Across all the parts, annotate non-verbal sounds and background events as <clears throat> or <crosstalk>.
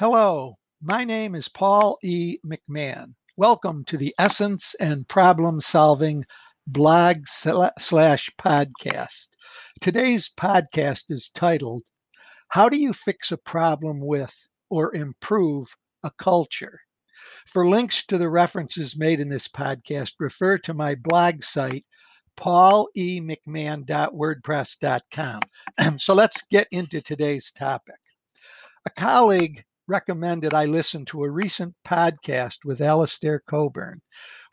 Hello, my name is Paul E. McMahon. Welcome to the Essence and Problem Solving blog slash podcast. Today's podcast is titled, How Do You Fix a Problem with or Improve a Culture? For links to the references made in this podcast, refer to my blog site, paulemcmahon.wordpress.com. <clears throat> so let's get into today's topic. A colleague recommended I listen to a recent podcast with Alistair Cockburn,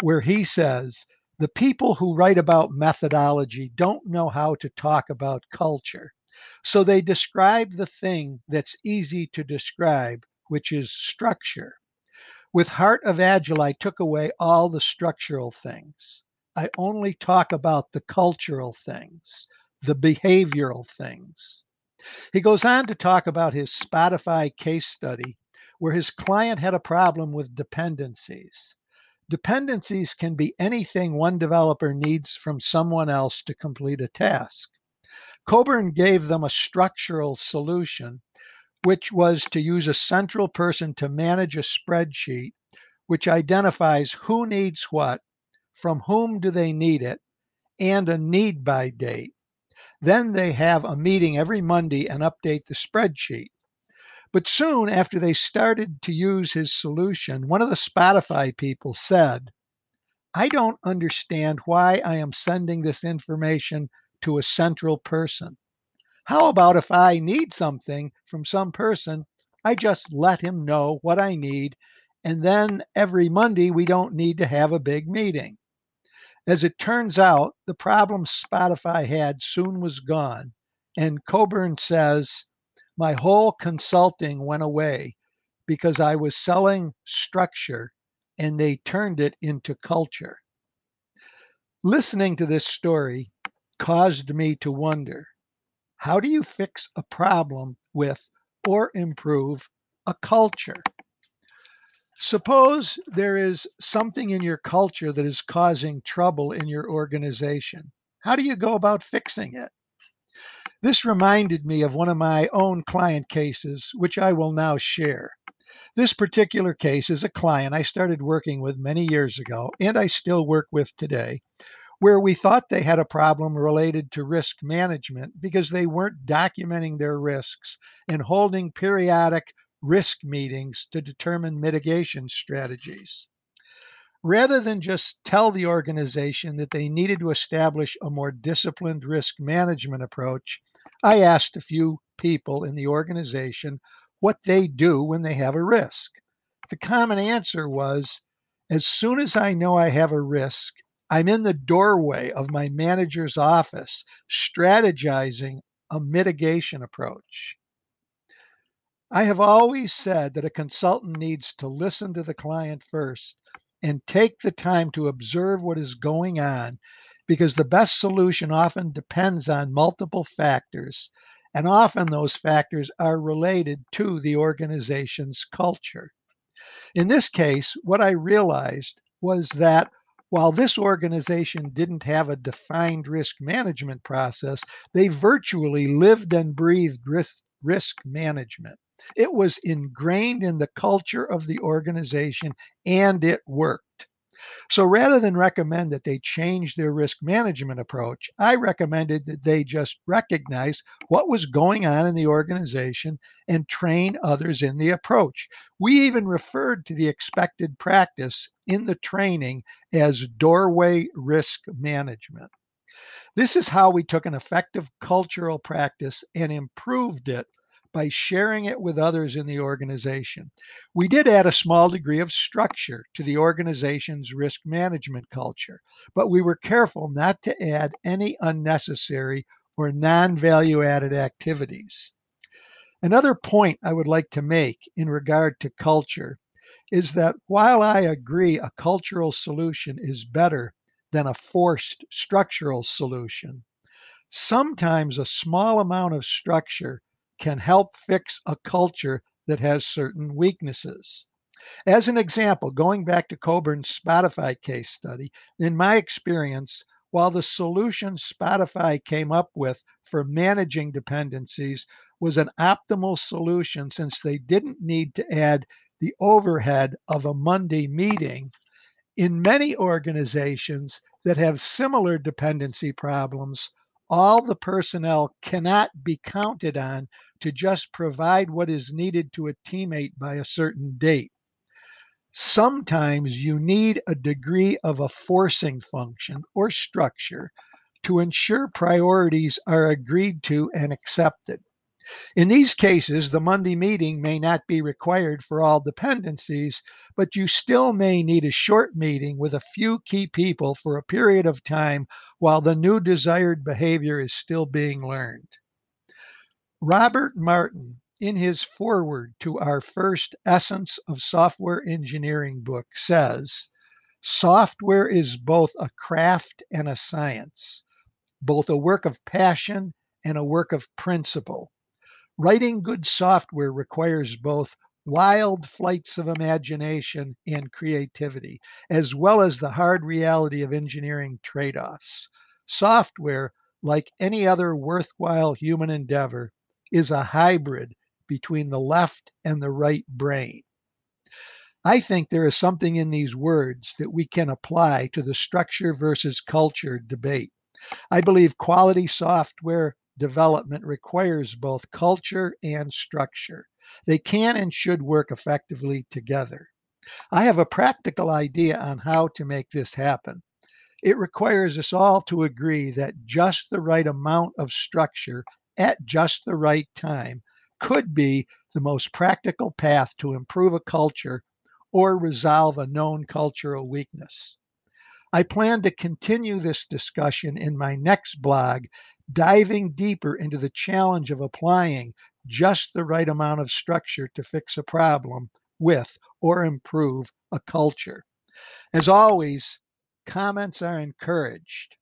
where he says the people who write about methodology don't know how to talk about culture. So they describe the thing that's easy to describe, which is structure. With Heart of Agile, I took away all the structural things. I only talk about the cultural things, the behavioral things. He goes on to talk about his Spotify case study where his client had a problem with dependencies. Dependencies can be anything one developer needs from someone else to complete a task. Cockburn gave them a structural solution, which was to use a central person to manage a spreadsheet which identifies who needs what, from whom do they need it, and a need by date. Then they have a meeting every Monday and update the spreadsheet. But soon after they started to use his solution, one of the Spotify people said, I don't understand why I am sending this information to a central person. How about if I need something from some person, I just let him know what I need, and then every Monday we don't need to have a big meeting. As it turns out, the problem Spotify had soon was gone. And Cockburn says, My whole consulting went away because I was selling structure and they turned it into culture. Listening to this story caused me to wonder how do you fix a problem with or improve a culture? Suppose there is something in your culture that is causing trouble in your organization. How do you go about fixing it? This reminded me of one of my own client cases, which I will now share. This particular case is a client I started working with many years ago, and I still work with today, where we thought they had a problem related to risk management because they weren't documenting their risks and holding periodic risk meetings to determine mitigation strategies. Rather than just tell the organization that they needed to establish a more disciplined risk management approach, I asked a few people in the organization what they do when they have a risk. The common answer was as soon as I know I have a risk, I'm in the doorway of my manager's office strategizing a mitigation approach. I have always said that a consultant needs to listen to the client first and take the time to observe what is going on because the best solution often depends on multiple factors, and often those factors are related to the organization's culture. In this case, what I realized was that while this organization didn't have a defined risk management process, they virtually lived and breathed risk, risk management. It was ingrained in the culture of the organization and it worked. So rather than recommend that they change their risk management approach, I recommended that they just recognize what was going on in the organization and train others in the approach. We even referred to the expected practice in the training as doorway risk management. This is how we took an effective cultural practice and improved it by sharing it with others in the organization. We did add a small degree of structure to the organization's risk management culture, but we were careful not to add any unnecessary or non value added activities. Another point I would like to make in regard to culture is that while I agree a cultural solution is better than a forced structural solution, sometimes a small amount of structure can help fix a culture that has certain weaknesses. As an example, going back to Cockburn's Spotify case study, in my experience, while the solution Spotify came up with for managing dependencies was an optimal solution since they didn't need to add the overhead of a Monday meeting, in many organizations that have similar dependency problems, all the personnel cannot be counted on to just provide what is needed to a teammate by a certain date. Sometimes you need a degree of a forcing function or structure to ensure priorities are agreed to and accepted. In these cases, the Monday meeting may not be required for all dependencies, but you still may need a short meeting with a few key people for a period of time while the new desired behavior is still being learned. Robert Martin, in his foreword to our first Essence of Software Engineering book, says software is both a craft and a science, both a work of passion and a work of principle. Writing good software requires both wild flights of imagination and creativity, as well as the hard reality of engineering trade offs. Software, like any other worthwhile human endeavor, is a hybrid between the left and the right brain. I think there is something in these words that we can apply to the structure versus culture debate. I believe quality software development requires both culture and structure. They can and should work effectively together. I have a practical idea on how to make this happen. It requires us all to agree that just the right amount of structure at just the right time could be the most practical path to improve a culture or resolve a known cultural weakness. I plan to continue this discussion in my next blog, diving deeper into the challenge of applying just the right amount of structure to fix a problem with or improve a culture. As always, comments are encouraged.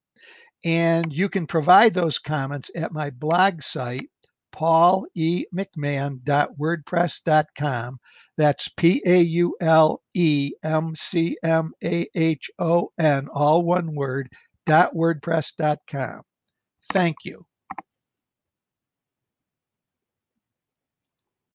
And you can provide those comments at my blog site, paulemcmahon.wordpress.com. That's P A U L E M C M A H O N, all one word, dot wordpress.com. Thank you.